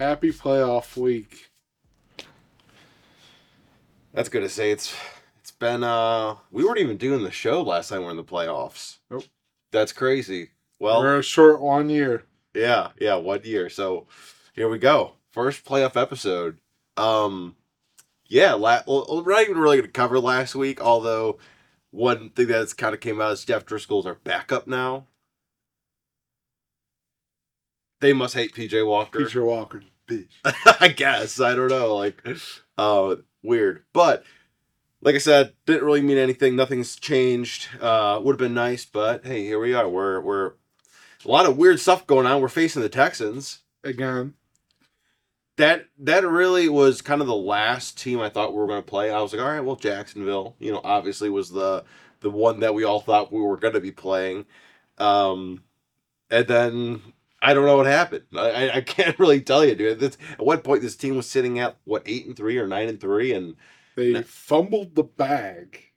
Happy playoff week. That's good to say. It's it's been uh we weren't even doing the show last time we're in the playoffs. Nope. That's crazy. Well, We're a short one year. yeah, yeah, one year. So here we go. First playoff episode. Um yeah, la- well, we're not even really going to cover last week, although one thing that's kind of came out is Jeff Driskel's our backup now. They must hate PJ Walker. PJ Walker, bitch. I guess. I don't know. Like, uh, weird. But like I said, didn't really mean anything. Nothing's changed. Uh, would have been nice, but hey, here we are. We're we're a lot of weird stuff going on. We're facing the Texans. Again. That that really was kind of the last team I thought we were going to play. I was like, all right, well, Jacksonville, you know, obviously was the the one that we all thought we were going to be playing. Um, and then I don't know what happened. I, I- can't really tell you, dude. This, at what point this team was sitting at what eight and three or nine and three, and They fumbled the bag.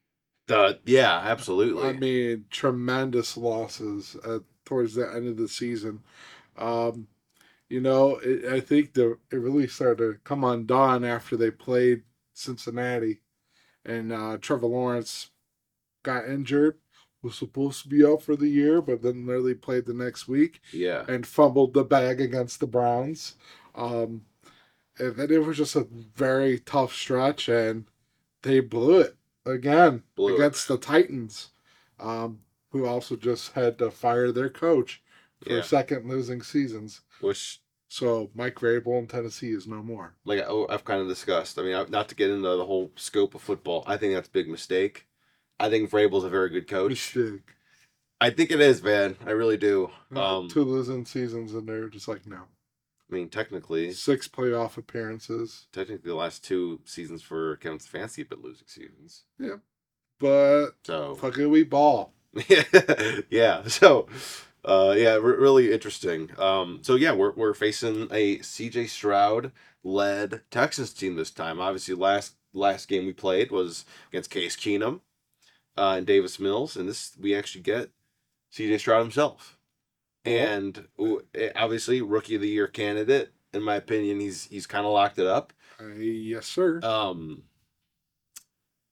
the yeah, absolutely. I mean, tremendous losses at, towards the end of the season. Um, you know, it, I think the it really started to come undone after they played Cincinnati, and uh, Trevor Lawrence got injured. Was supposed to be out for the year, but then literally played the next week yeah, and fumbled the bag against the Browns. Um, and then it was just a very tough stretch, and they blew it again Blew it. against the Titans, um, who also just had to fire their coach for Yeah. second losing seasons. which So Mike Vrabel in Tennessee is no more. like I've kind of discussed. I mean, not to get into the whole scope of football, I think that's a big mistake. I think Vrabel's a very good coach. Mistake. I think it is, man. I really do. Um, Two losing seasons, and they're just like no. I mean, technically, Six playoff appearances, technically the last two seasons for Kevin Fancy, been losing seasons. Yeah, but So fucking we ball. yeah, so uh, yeah, re- really interesting. Um, so yeah, we're we're facing a CJ Stroud led Texans team this time. Obviously, last last game we played was against Case Keenum uh, and Davis Mills, and this we actually get CJ Stroud himself, and eh, obviously rookie of the year candidate. In my opinion, he's he's kind of locked it up. Uh, yes, sir. Um,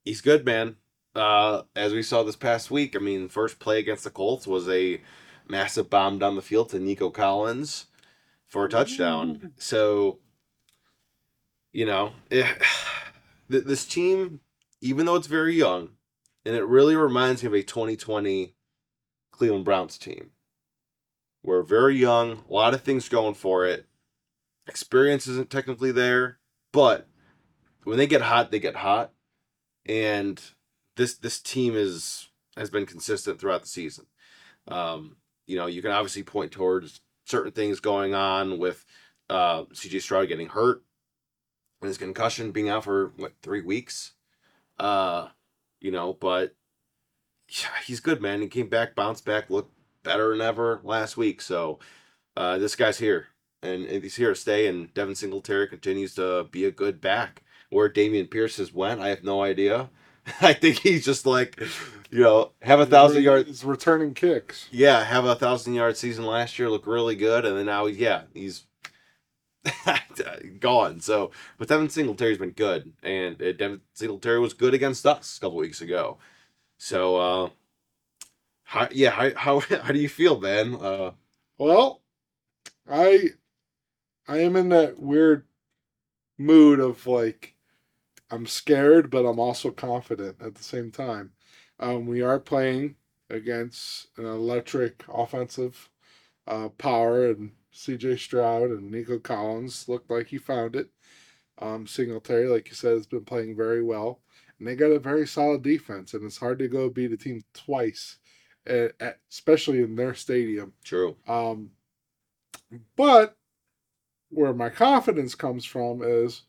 he's good, man. Uh, as we saw this past week, I mean, first play against the Colts was a massive bomb down the field to Nico Collins for a touchdown. So, you know, eh, th- this team, even though it's very young, and it really reminds me of a 2020 Cleveland Browns team. We're very young, a lot of things going for it. Experience isn't technically there, but when they get hot, they get hot. And this this team is has been consistent throughout the season. Um, you know, you can obviously point towards certain things going on with uh, CJ Stroud getting hurt and his concussion being out for what three weeks. Uh, you know, but yeah, he's good, man. He came back, bounced back, looked better than ever last week. So uh, this guy's here, and, and he's here to stay. And Devin Singletary continues to be a good back. Where Dameon Pierce has went, I have no idea. I think he's just like, you know, have a thousand yard He's returning kicks. yeah, have a thousand yard season last year, look really good, and then now, yeah, he's gone. So, but Devin Singletary's been good, and uh, Devin Singletary was good against us a couple weeks ago. So, uh, how, yeah, how, how how do you feel, man? Uh, Well, I I am in that weird mood of like I'm scared, but I'm also confident at the same time. Um, we are playing against an electric offensive uh, power, and C.J. Stroud and Nico Collins looked like he found it. Um, Singletary, like you said, has been playing very well, and they got a very solid defense, and it's hard to go beat a team twice, at, at, especially in their stadium. true. Um, but where my confidence comes from is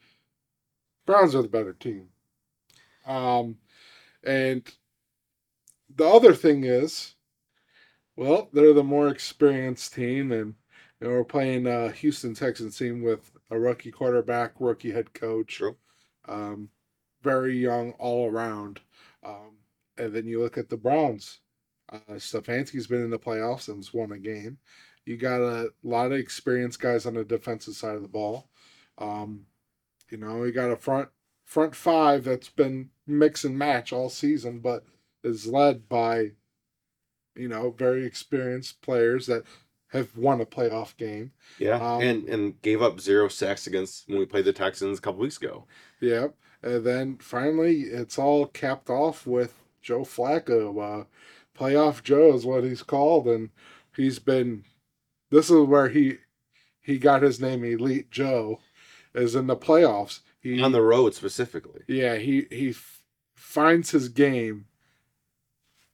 Browns are the better team. Um, and the other thing is, well, they're the more experienced team, and you know, we're playing a Houston Texans team with a rookie quarterback, rookie head coach, True. um, very young all around. Um, and then you look at the Browns. Uh, Stefanski's been in the playoffs and won a game. You got a lot of experienced guys on the defensive side of the ball. Um, you know, we got a front front five that's been mix and match all season, but is led by you know very experienced players that have won a playoff game. Yeah, Um, and and gave up zero sacks against when we played the Texans a couple weeks ago. Yep. And then finally, it's all capped off with Joe Flacco. Uh, Playoff Joe is what he's called, and he's been. This is where he he got his name, Elite Joe, is in the playoffs. He on the road specifically. yeah he he f- finds his game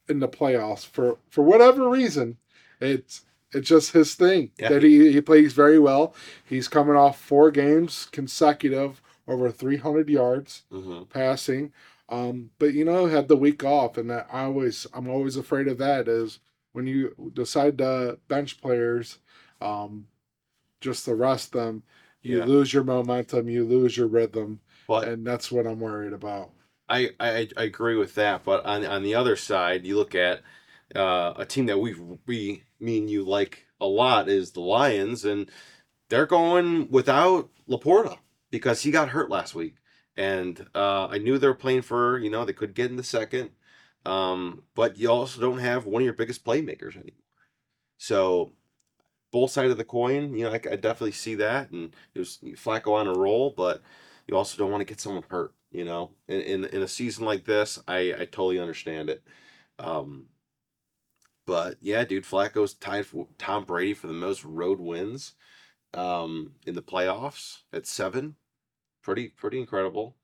in the playoffs for for whatever reason. It's it's just his thing Yeah. that he he plays very well. He's coming off four games consecutive over 300 yards hmm passing. Um, but you know, had the week off, and that I always I'm always afraid of that is when you decide to bench players, um, just to rest them, you Yeah. lose your momentum, you lose your rhythm, But and that's what I'm worried about. I, I I agree with that, but on on the other side, you look at uh, a team that we we me and you like a lot is the Lions, and they're going without Laporta because he got hurt last week, and uh, I knew they were playing for you know they could get in the second, um, but you also don't have one of your biggest playmakers anymore, so. Both side of the coin, you know, I, I definitely see that, and it was Flacco on a roll, but you also don't want to get someone hurt you know. In, in in a season like this i i totally understand it. Um but yeah dude flacco's tied for tom brady for the most road wins um in the playoffs at seven. Pretty pretty incredible.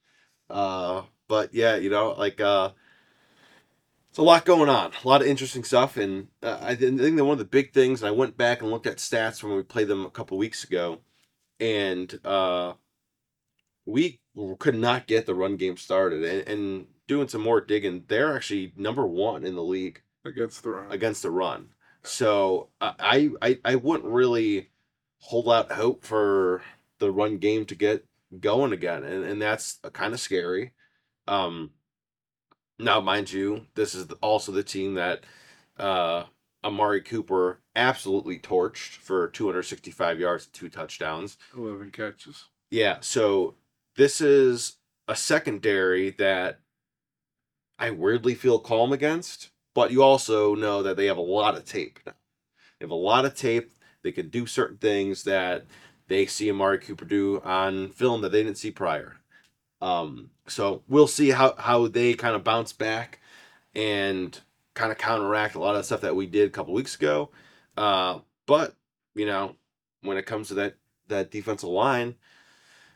Uh but yeah you know like uh it's a lot going on a lot of interesting stuff. And uh, i think that one of the big things and i went back and looked at stats when we played them a couple weeks ago. And uh we could not get the run game started. And, and doing some more digging they're actually number one in the league Against the run. against the run so i i, I wouldn't really hold out hope for the run game to get going again and, and that's kind of scary um now mind you this is also the team that uh amari cooper absolutely torched for 265 yards two touchdowns 11 catches. yeah, so this is a secondary that I weirdly feel calm against, but you also know that they have a lot of tape now. They have a lot of tape. They can do certain things that they see Amari Cooper do on film that they didn't see prior. Um, so we'll see how, how they kind of bounce back and kind of counteract a lot of the stuff that we did a couple weeks ago. Uh, but, you know, when it comes to that, that defensive line,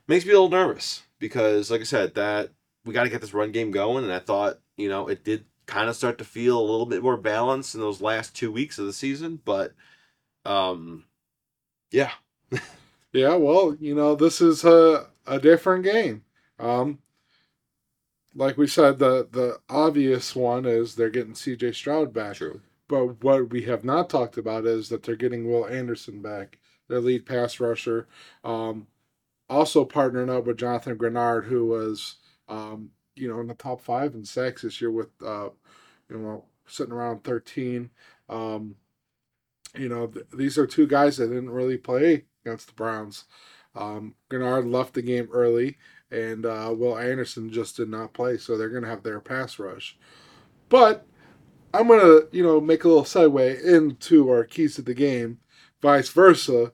makes me a little nervous because, like I said, that we got to get this run game going, and I thought you know it did kind of start to feel a little bit more balanced in those last two weeks of the season, but um, yeah, Yeah, well, you know, this is a, a different game. Um, like we said, the the obvious one is they're getting CJ Stroud back. true. But what we have not talked about is that they're getting Will Anderson back, their lead pass rusher. Um, also partnering up with Jonathan Greenard, who was, um, you know, in the top five in sacks this year with, uh, you know, sitting around 13. Um, you know, th- these are two guys that didn't really play against the Browns. Um, Greenard left the game early, and uh, Will Anderson just did not play, so they're going to have their pass rush. But I'm going to, you know, make a little segue into our keys to the game, vice versa.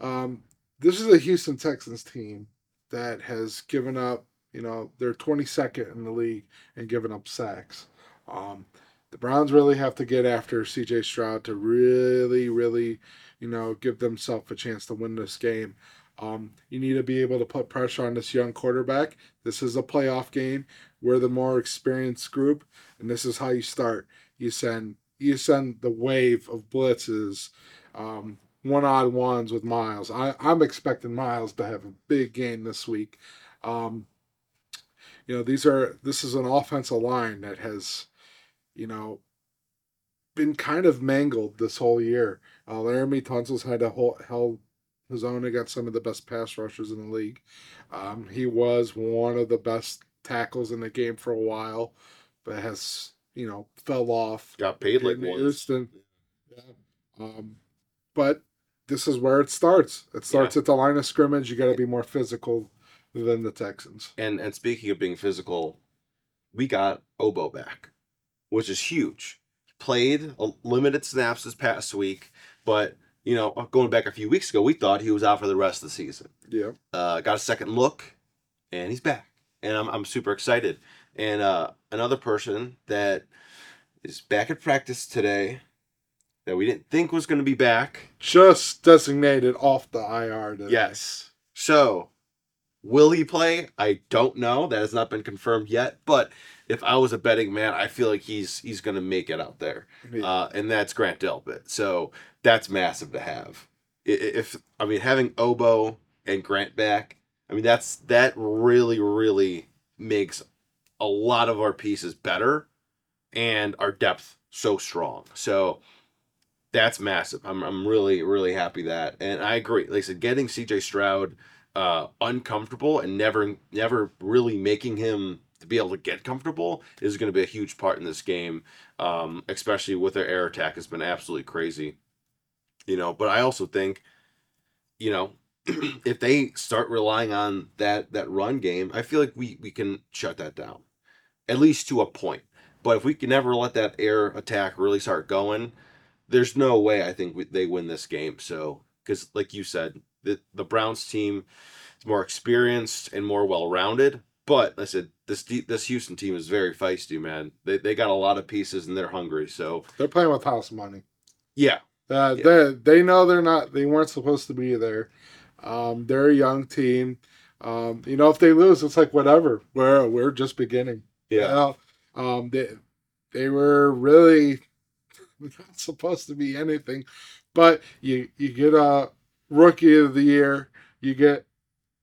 Um, this is a Houston Texans team that has given up, you know, they're 22nd in the league and giving up sacks. Um, the Browns really have to get after CJ Stroud to really, really, you know, give themselves a chance to win this game. Um, you need to be able to put pressure on this young quarterback. This is a playoff game. We're the more experienced group, and this is how you start. You send you send the wave of blitzes, um, one on ones with Myles. I, I'm expecting Myles to have a big game this week. Um, you know, these are this is an offensive line that has, you know, been kind of mangled this whole year. Uh, Laremy Tunsil's had to hold, held his own against some of the best pass rushers in the league. Um, he was one of the best tackles in the game for a while, but has you know fell off Got paid like in once. Houston. Yeah. Um, but this is where it starts. It starts at the line of scrimmage. You got to be more physical than the Texans. And and speaking of being physical, we got Ogbo back, which is huge. Played a limited snaps this past week, but you know, going back a few weeks ago, we thought he was out for the rest of the season. Yeah. Uh, got a second look, and he's back, and I'm I'm super excited. And uh, another person that is back at practice today that we didn't think was going to be back. Just designated off the IR. Today. Yes. So, will he play? I don't know. That has not been confirmed yet. But if I was a betting man, I feel like he's he's going to make it out there, Yeah. uh, and that's Grant Delpit. So that's massive to have. If I mean having Ogbo and Grant back, I mean that's that really really makes a lot of our pieces better, and our depth so strong. So that's massive. I'm I'm really really happy that, and I agree. Like I said, getting C.J. Stroud uh, uncomfortable and never never really making him to be able to get comfortable is going to be a huge part in this game, um, especially with their air attack has been absolutely crazy. You know, but I also think, you know, if they start relying on that that run game, I feel like we we can shut that down, at least to a point. But if we can never let that air attack really start going, there's no way I think we, they win this game. So, because like you said, the the Browns team is more experienced and more well rounded. But I said this this Houston team is very feisty, man. They they got a lot of pieces and they're hungry. So They're playing with house money. yeah, Uh, Yeah. they they know they're not. They weren't supposed to be there. Um, they're a young team. Um, you know, if they lose, it's like whatever. We're we're just beginning. You yeah, know? Um, they they were really not supposed to be anything, but you you get a rookie of the year. You get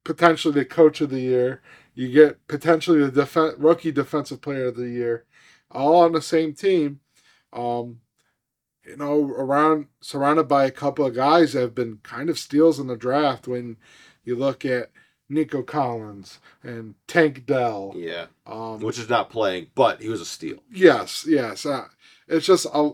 potentially the coach of the year. You get potentially the def- rookie defensive player of the year, all on the same team. Um, you know, around surrounded by a couple of guys that have been kind of steals in the draft. When you look at Nico Collins and Tank Dell, yeah. um, Which is not playing, but he was a steal. Yes, yes. Uh, it's just a,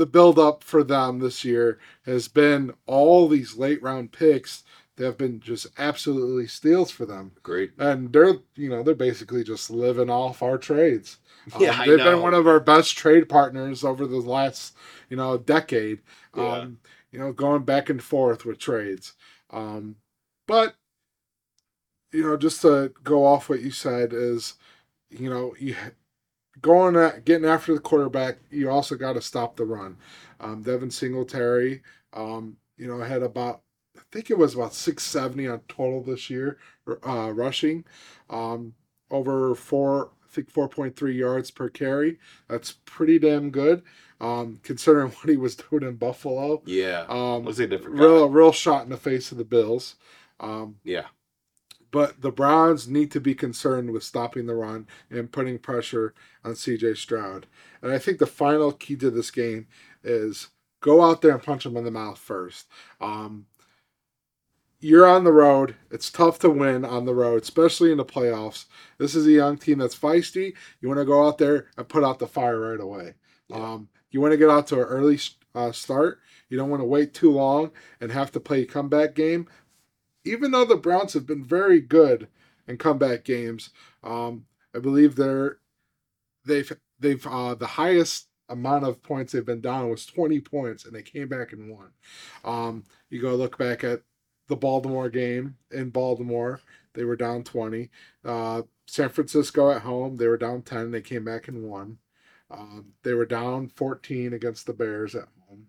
the build up for them this year has been all these late round picks that have been just absolutely steals for them, Great. and they're you know they're basically just living off our trades. Um, Yeah, I they've been one of our best trade partners over the last you know decade. Yeah. Um, you know, going back and forth with trades. Um, but you know, just to go off what you said is, you know, you going at getting after the quarterback, you also got to stop the run. Um, Devin Singletary, um, you know, had about I think it was about 670 on total this year, uh, rushing, um, over four, I think 4.3 yards per carry. That's pretty damn good, um, considering what he was doing in Buffalo. Yeah. Um, Let's say different. Guy. real, real shot in the face of the Bills. Um, Yeah. But the Browns need to be concerned with stopping the run and putting pressure on CJ Stroud. And I think the final key to this game is go out there and punch him in the mouth first. Um, you're on the road. It's tough to win on the road, especially in the playoffs. This is a young team that's feisty. You want to go out there and put out the fire right away. Yeah. Um, you want to get out to an early uh, start. You don't want to wait too long and have to play a comeback game even though the Browns have been very good in comeback games, um, I believe they're they've they've uh, the highest amount of points they've been down was 20 points, and they came back and won. Um, you go look back at the Baltimore game in Baltimore, they were down 20. Uh, San Francisco at home, they were down 10, they came back and won. Um, they were down 14 against the Bears at home.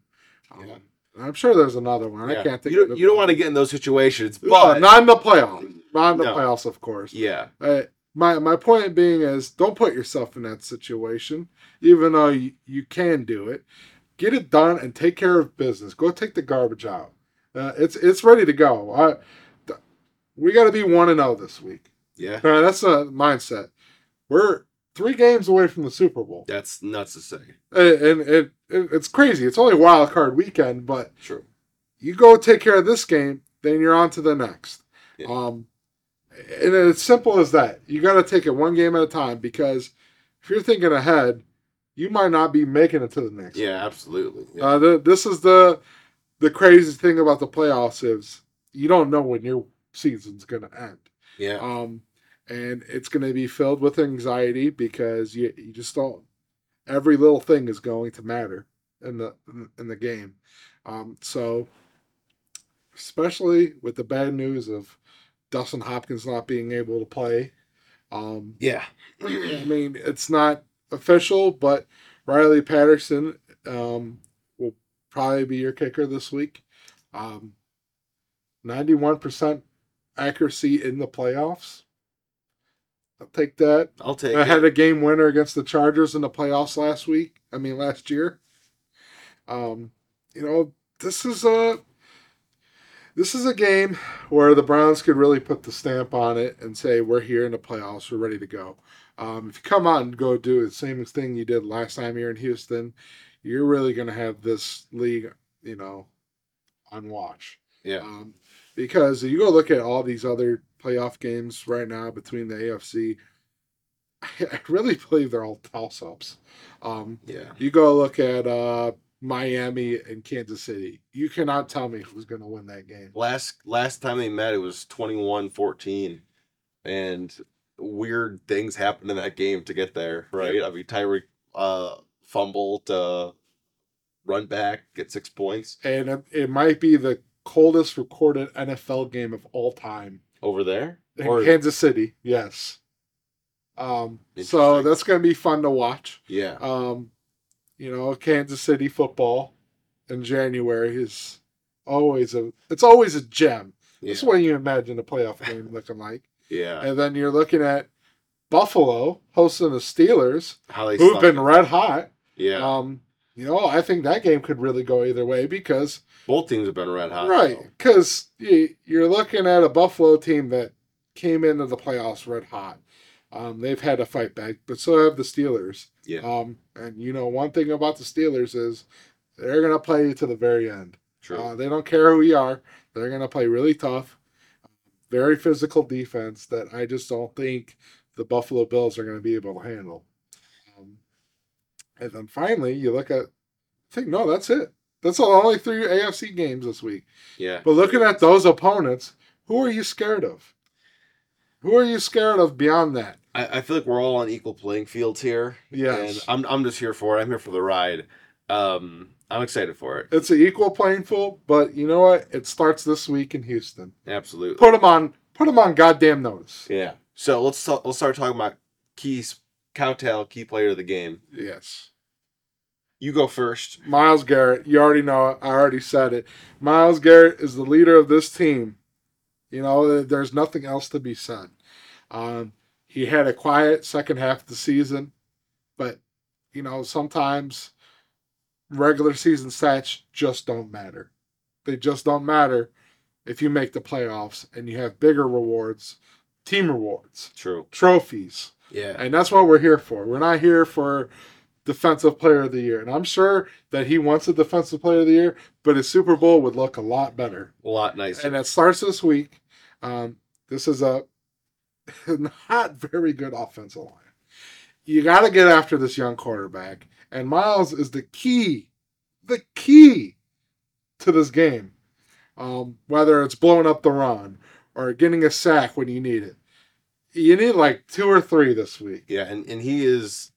Um, Yeah. I'm sure there's another one. I can't think You don't, you don't want to get in those situations, but but not in the playoffs. Not in the No. playoffs, of course. yeah, Uh, my my point being is, don't put yourself in that situation, even though you, you can do it. Get it done and take care of business. Go take the garbage out. Uh, it's it's ready to go. I, th- we got to be one and zero this week. yeah. Uh, that's a mindset. We're three games away from the Super Bowl, That's nuts to say. Uh, and it, it it's crazy. It's only wild card weekend, but True. you go take care of this game, then you're on to the next. Yeah. Um, and it's simple as that. You got to take it one game at a time because if you're thinking ahead, you might not be making it to the next. Yeah, absolutely. Yeah. Uh, the, this is the the crazy thing about the playoffs is you don't know when your season's going to end. Yeah. Um, and it's going to be filled with anxiety because you, you just don't. Every little thing is going to matter in the in the game. Um, so, especially with the bad news of Dustin Hopkins not being able to play, um, yeah. I mean it's not official, but Riley Patterson um, will probably be your kicker this week. Um, 91% accuracy in the playoffs. I'll take that. I'll take I it. had a game winner against the Chargers in the playoffs last week. I mean, last year. Um, you know, this is a this is a game where the Browns could really put the stamp on it and say we're here in the playoffs, we're ready to go. Um, if you come out and go do the same thing you did last time here in Houston, you're really going to have this league, you know, on watch. Yeah. Um, because you go look at all these other playoff games right now between the AFC, I really believe they're all toss ups. Um, Yeah. you go look at uh, Miami and Kansas City. You cannot tell me who's going to win that game. Last last time they met, it was 21-14. and weird things happened in that game to get there. Right. I mean, Tyreek uh, fumbled, uh, run back, get six points And it, it might be the coldest recorded NFL game of all time over there. in Or Kansas City. Yes. Um, so that's going to be fun to watch. yeah. Um, you know, Kansas City football in January is always a it's always a gem. Yeah. That's what you imagine a playoff game looking like. yeah. And then you're looking at Buffalo hosting the Steelers, who've been red hot. Yeah. Um, you know, I think that game could really go either way because Both teams have been red hot. right, because you, you're looking at a Buffalo team that came into the playoffs red hot. Um, they've had to fight back, but so have the Steelers. Yeah. Um, and you know, one thing about the Steelers is they're gonna play you to the very end. True. Uh, they don't care who you are. They're gonna play really tough, very physical defense that I just don't think the Buffalo Bills are gonna be able to handle. Um, and then finally, you look at, I think no, that's it. That's the only three AFC games this week. yeah. But looking at those opponents, who are you scared of? Who are you scared of beyond that? I, I feel like we're all on equal playing fields here. Yes. And I'm I'm just here for it. I'm here for the ride. Um, I'm excited for it. It's an equal playing field, but you know what? It starts this week in Houston. Absolutely. Put them on. Put them on goddamn notice. Yeah. So let's talk, let's start talking about keys. Cowtail, key player of the game. Yes. You go first. Myles Garrett. You already know. it. I already said it. Myles Garrett is the leader of this team. You know, there's nothing else to be said. Um, he had a quiet second half of the season, but you know sometimes regular season stats just don't matter. They just don't matter if you make the playoffs and you have bigger rewards, team rewards, True. trophies. Yeah. And that's what we're here for. We're not here for defensive player of the year. And I'm sure that he wants a defensive player of the year, but his Super Bowl would look a lot better. A lot nicer. And it starts this week. Um, this is a not very good offensive line. You got to get after this young quarterback. And Myles is the key, the key to this game. Um, whether it's blowing up the run or getting a sack when you need it. You need like two or three this week. yeah, and, and he is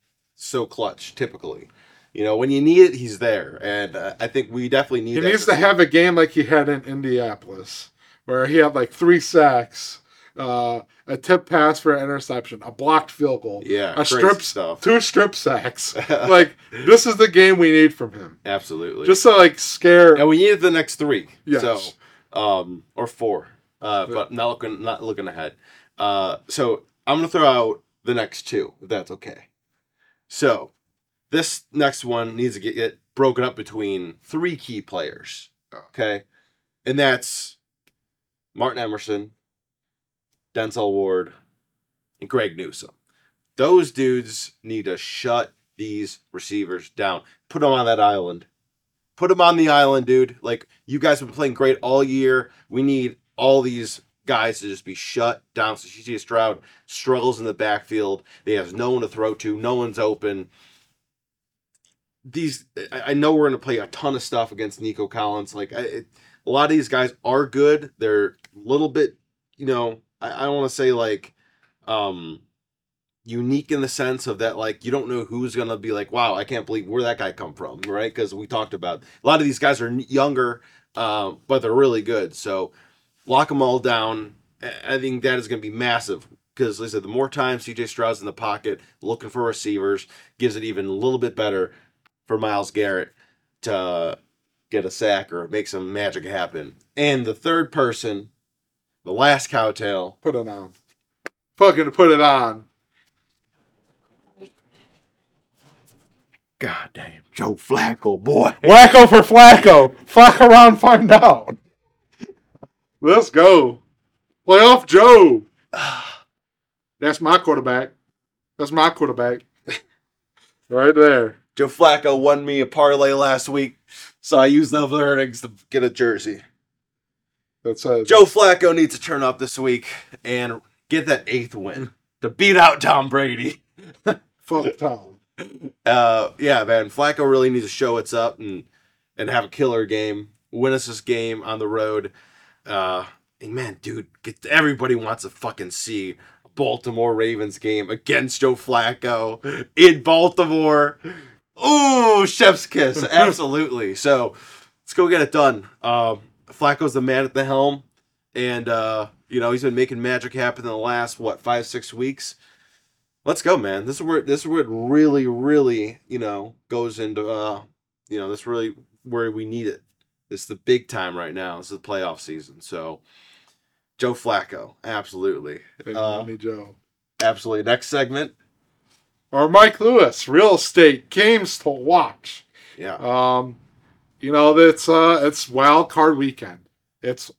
so clutch typically. You know, when you need it, he's there, and uh, I think we definitely need. He needs to have a game like he had in Indianapolis, where he had like three sacks, uh, a tip pass for an interception, a blocked field goal, Yeah, a strip stuff. two strip sacks. like this is the game we need from him, Absolutely. just to like scare. and we need the next three. Yes. So, um, or four. Uh, but not looking not looking ahead. Uh, so I'm gonna throw out the next two, if that's okay. So, this next one needs to get, get broken up between three key players. Oh. Okay, and that's Martin Emerson, Denzel Ward, and Greg Newsom. Those dudes need to shut these receivers down. Put them on that island. Put them on the island, dude. Like you guys have been playing great all year. We need all these guys to just be shut down. So CJ Stroud struggles in the backfield. They have no one to throw to. No one's open. these I, know we're gonna play a ton of stuff against Nico Collins. Like I, it, a lot of these guys are good. They're a little bit, you know, I, I don't want to say like um unique in the sense of that like you don't know who's gonna be like wow i can't believe where that guy come from right because we talked about a lot of these guys are younger uh, but they're really good so lock them all down I- i think that is gonna be massive because like i said the more time cj stroud's in the pocket looking for receivers gives it even a little bit better for myles garrett to get a sack or make some magic happen and the third person the last cowtail Put it on. Fucking put it on. god damn joe flacco boy Wacko for Flacco. Flock around, find out. Let's go. Playoff Joe. That's my quarterback. That's my quarterback. right there. Joe Flacco won me a parlay last week, so I used the earnings to get a jersey. That's uh, Joe Flacco needs to turn up this week and get that eighth win to beat out Tom Brady. fuck Tom. Uh, yeah, man, Flacco really needs to show it's up and and have a killer game, win us this game on the road. Uh, and man, dude, get, everybody wants to fucking see a Baltimore Ravens game against Joe Flacco in Baltimore. Ooh, chef's kiss, absolutely. so let's go get it done. Um, Flacco's the man at the helm, and uh, you know he's been making magic happen in the last what five six weeks. Let's go, man. This is where this is where it really, really, you know, goes into uh, you know, this really where we need it. This is the big time right now. This is the playoff season. So Joe Flacco, absolutely. Uh, Money Joe. Absolutely. Next segment. Or Mike Lewis, real estate games to watch. Yeah. Um, you know, it's uh, it's wild card weekend. It's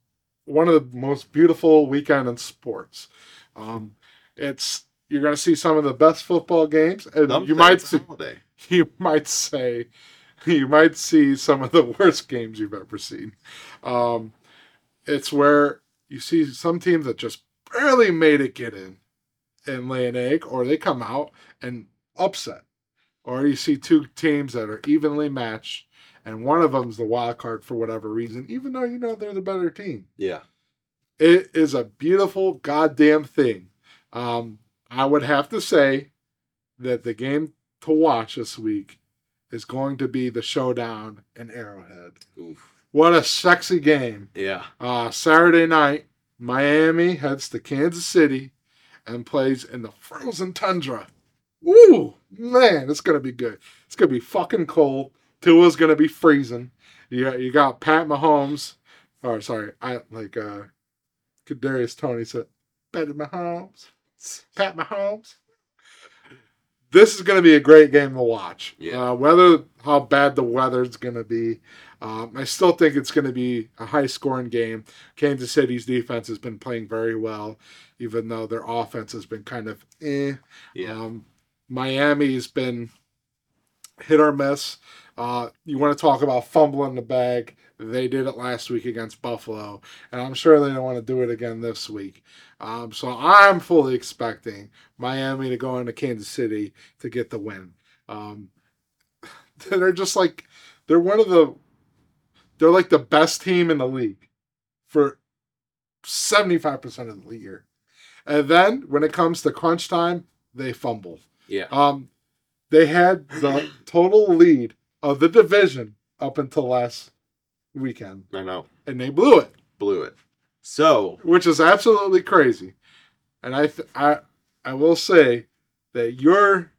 one of the most beautiful weekend in sports. Um, it's you're going to see some of the best football games, and you might see, holiday. you might say, you might see some of the worst games you've ever seen. Um, it's where you see some teams that just barely made it get in and lay an egg, or they come out and upset, or you see two teams that are evenly matched, and one of them's the wild card for whatever reason, even though you know they're the better team. Yeah. It is a beautiful goddamn thing. Um, I would have to say that the game to watch this week is going to be the showdown in Arrowhead. Oof. What a sexy game. Yeah. Uh, Saturday night, Miami heads to Kansas City and plays in the frozen tundra. Ooh, man, it's going to be good. It's going to be fucking cold. Tua's going to be freezing. You got, you got Pat Mahomes. Or, sorry, I like uh, Kadarius Toney said, Pat Mahomes. Pat Mahomes. This is going to be a great game to watch. Yeah. Uh, whether how bad the weather's going to be, um, I still think it's going to be a high scoring game. Kansas City's defense has been playing very well, even though their offense has been kind of eh. Yeah. Um, Miami's been hit or miss. Uh, you want to talk about fumbling the bag? They did it last week against Buffalo, and I'm sure they don't want to do it again this week. Um, so I'm fully expecting Miami to go into Kansas City to get the win. Um, they're just like they're one of the they're like the best team in the league for 75% of the year. And then when it comes to crunch time, they fumble. Yeah. Um, they had the total lead of the division up until last weekend, I know. and they blew it, Blew it. So which is absolutely crazy. And I, th- I, I will say that your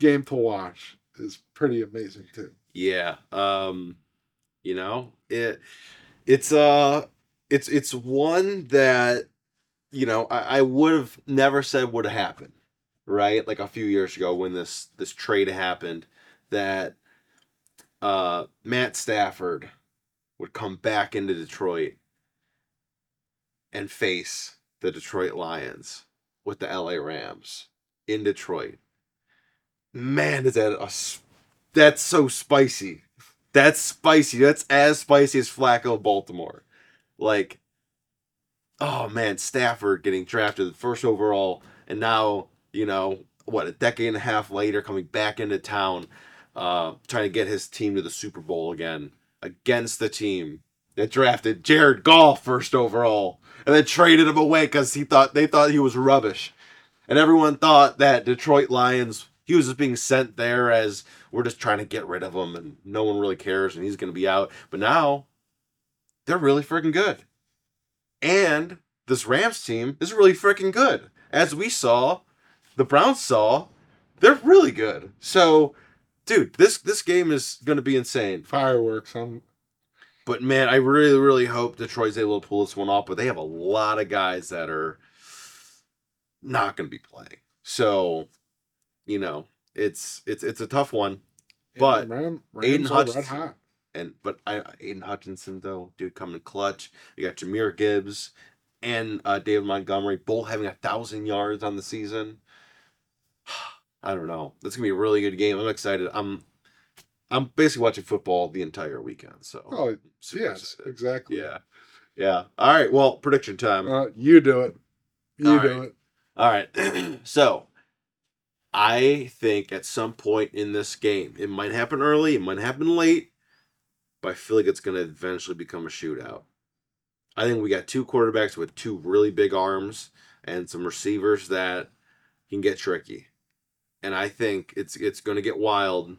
game to watch is pretty amazing too. Yeah. Um, you know, it it's uh it's it's one that you know, I, I would have never said would have happened, right? Like a few years ago when this this trade happened, that uh Matt Stafford would come back into Detroit and face the Detroit Lions with the LA Rams in Detroit. Man, is that a that's so spicy. That's spicy. That's as spicy as Flacco Baltimore. Like, oh man, Stafford getting drafted first overall, and now you know what a decade and a half later coming back into town. uh, trying to get his team to the Super Bowl again against the team that drafted Jared Goff first overall and then traded him away because he thought they thought he was rubbish, and everyone thought that Detroit Lions he was just being sent there as we're just trying to get rid of him and no one really cares and he's to be out. But now they're really freaking good, and this Rams team is really freaking good, as we saw, the Browns saw. They're really good. So, dude, this this game is going to be insane. Fireworks. I'm But man, I really, really hope Detroit's able to pull this one off. But they have a lot of guys that are not going to be playing. So, you know, it's it's it's a tough one. But Ram, Aidan Hutchinson-. And but I Aidan Hutchinson though, dude, coming clutch. You got Jahmyr Gibbs and uh, David Montgomery both having a thousand yards on the season. I don't know. That's gonna be a really good game. I'm excited. I'm I'm basically watching football the entire weekend. So Oh, yes, excited. exactly. Yeah. Yeah. All right. Well, prediction time. Uh, you do it. You All do right. it. All right. so, I think at some point in this game, it might happen early, it might happen late, but I feel like it's going to eventually become a shootout. I think we got two quarterbacks with two really big arms and some receivers that can get tricky. And I think it's it's going to get wild,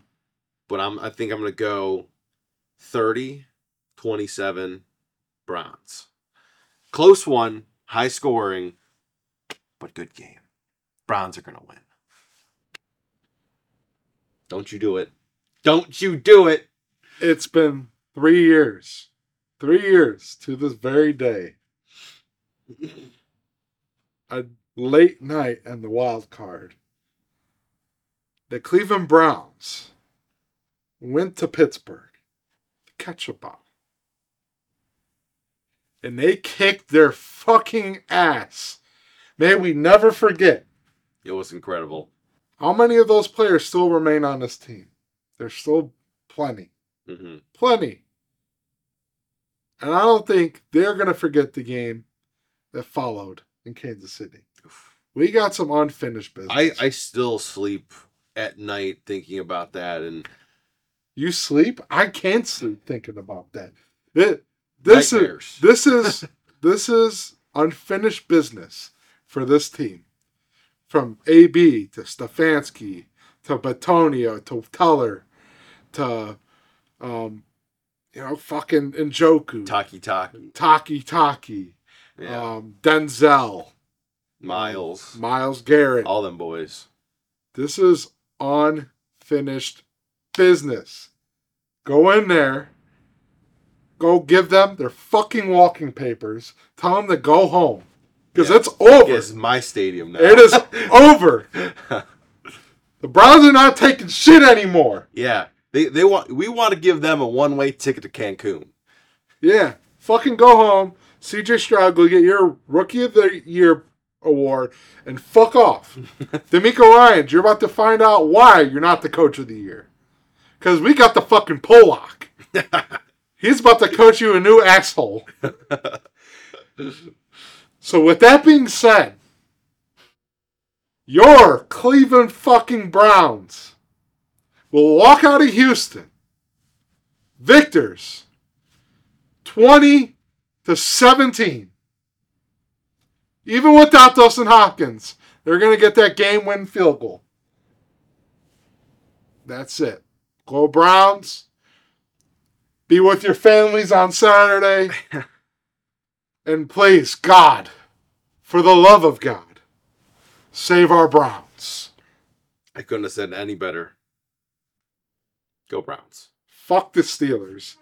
but I'm I think I'm going to go 30 27 Browns. Close one, high scoring, but good game. Browns are going to win. Don't you do it. Don't you do it. It's been three years. Three years to this very day. A late night and the wild card. The Cleveland Browns went to Pittsburgh to catch a ball. And they kicked their fucking ass. May we never forget It was incredible. how many of those players still remain on this team. There's still plenty. hmm Plenty. And I don't think they're going to forget the game that followed in Kansas City. We got some unfinished business. I, I still sleep at night thinking about that. And you sleep? I can't sleep thinking about that. It, this Nightmares. is this is this is unfinished business for this team. From AB to Stefanski to Bitonio to Teller to um you know fucking Njoku. Taki Taki. Taki Taki, Yeah. um, Denzel, Myles. Myles Garrett. All them boys. This is unfinished business. Go in there. Go give them their fucking walking papers. Tell them to go home. Because Yeah. it's over. It's my stadium now. It is over. The Browns are not taking shit anymore. yeah. They, they want we want to give them a one way ticket to Cancun. Yeah. Fucking go home. CJ Stroud, go get your Rookie of the Year award and fuck off. DeMeco Ryans, you're about to find out why you're not the coach of the year. Because we got the fucking Pollock. He's about to coach you a new asshole. so, with that being said, your Cleveland fucking Browns will walk out of Houston victors 20 to 17. Even without Dustin Hopkins, they're going to get that game win field goal. That's it. Go Browns. Be with your families on Saturday. and please, God, for the love of God, save our Browns. I couldn't have said any better. Go Browns. Fuck the Steelers.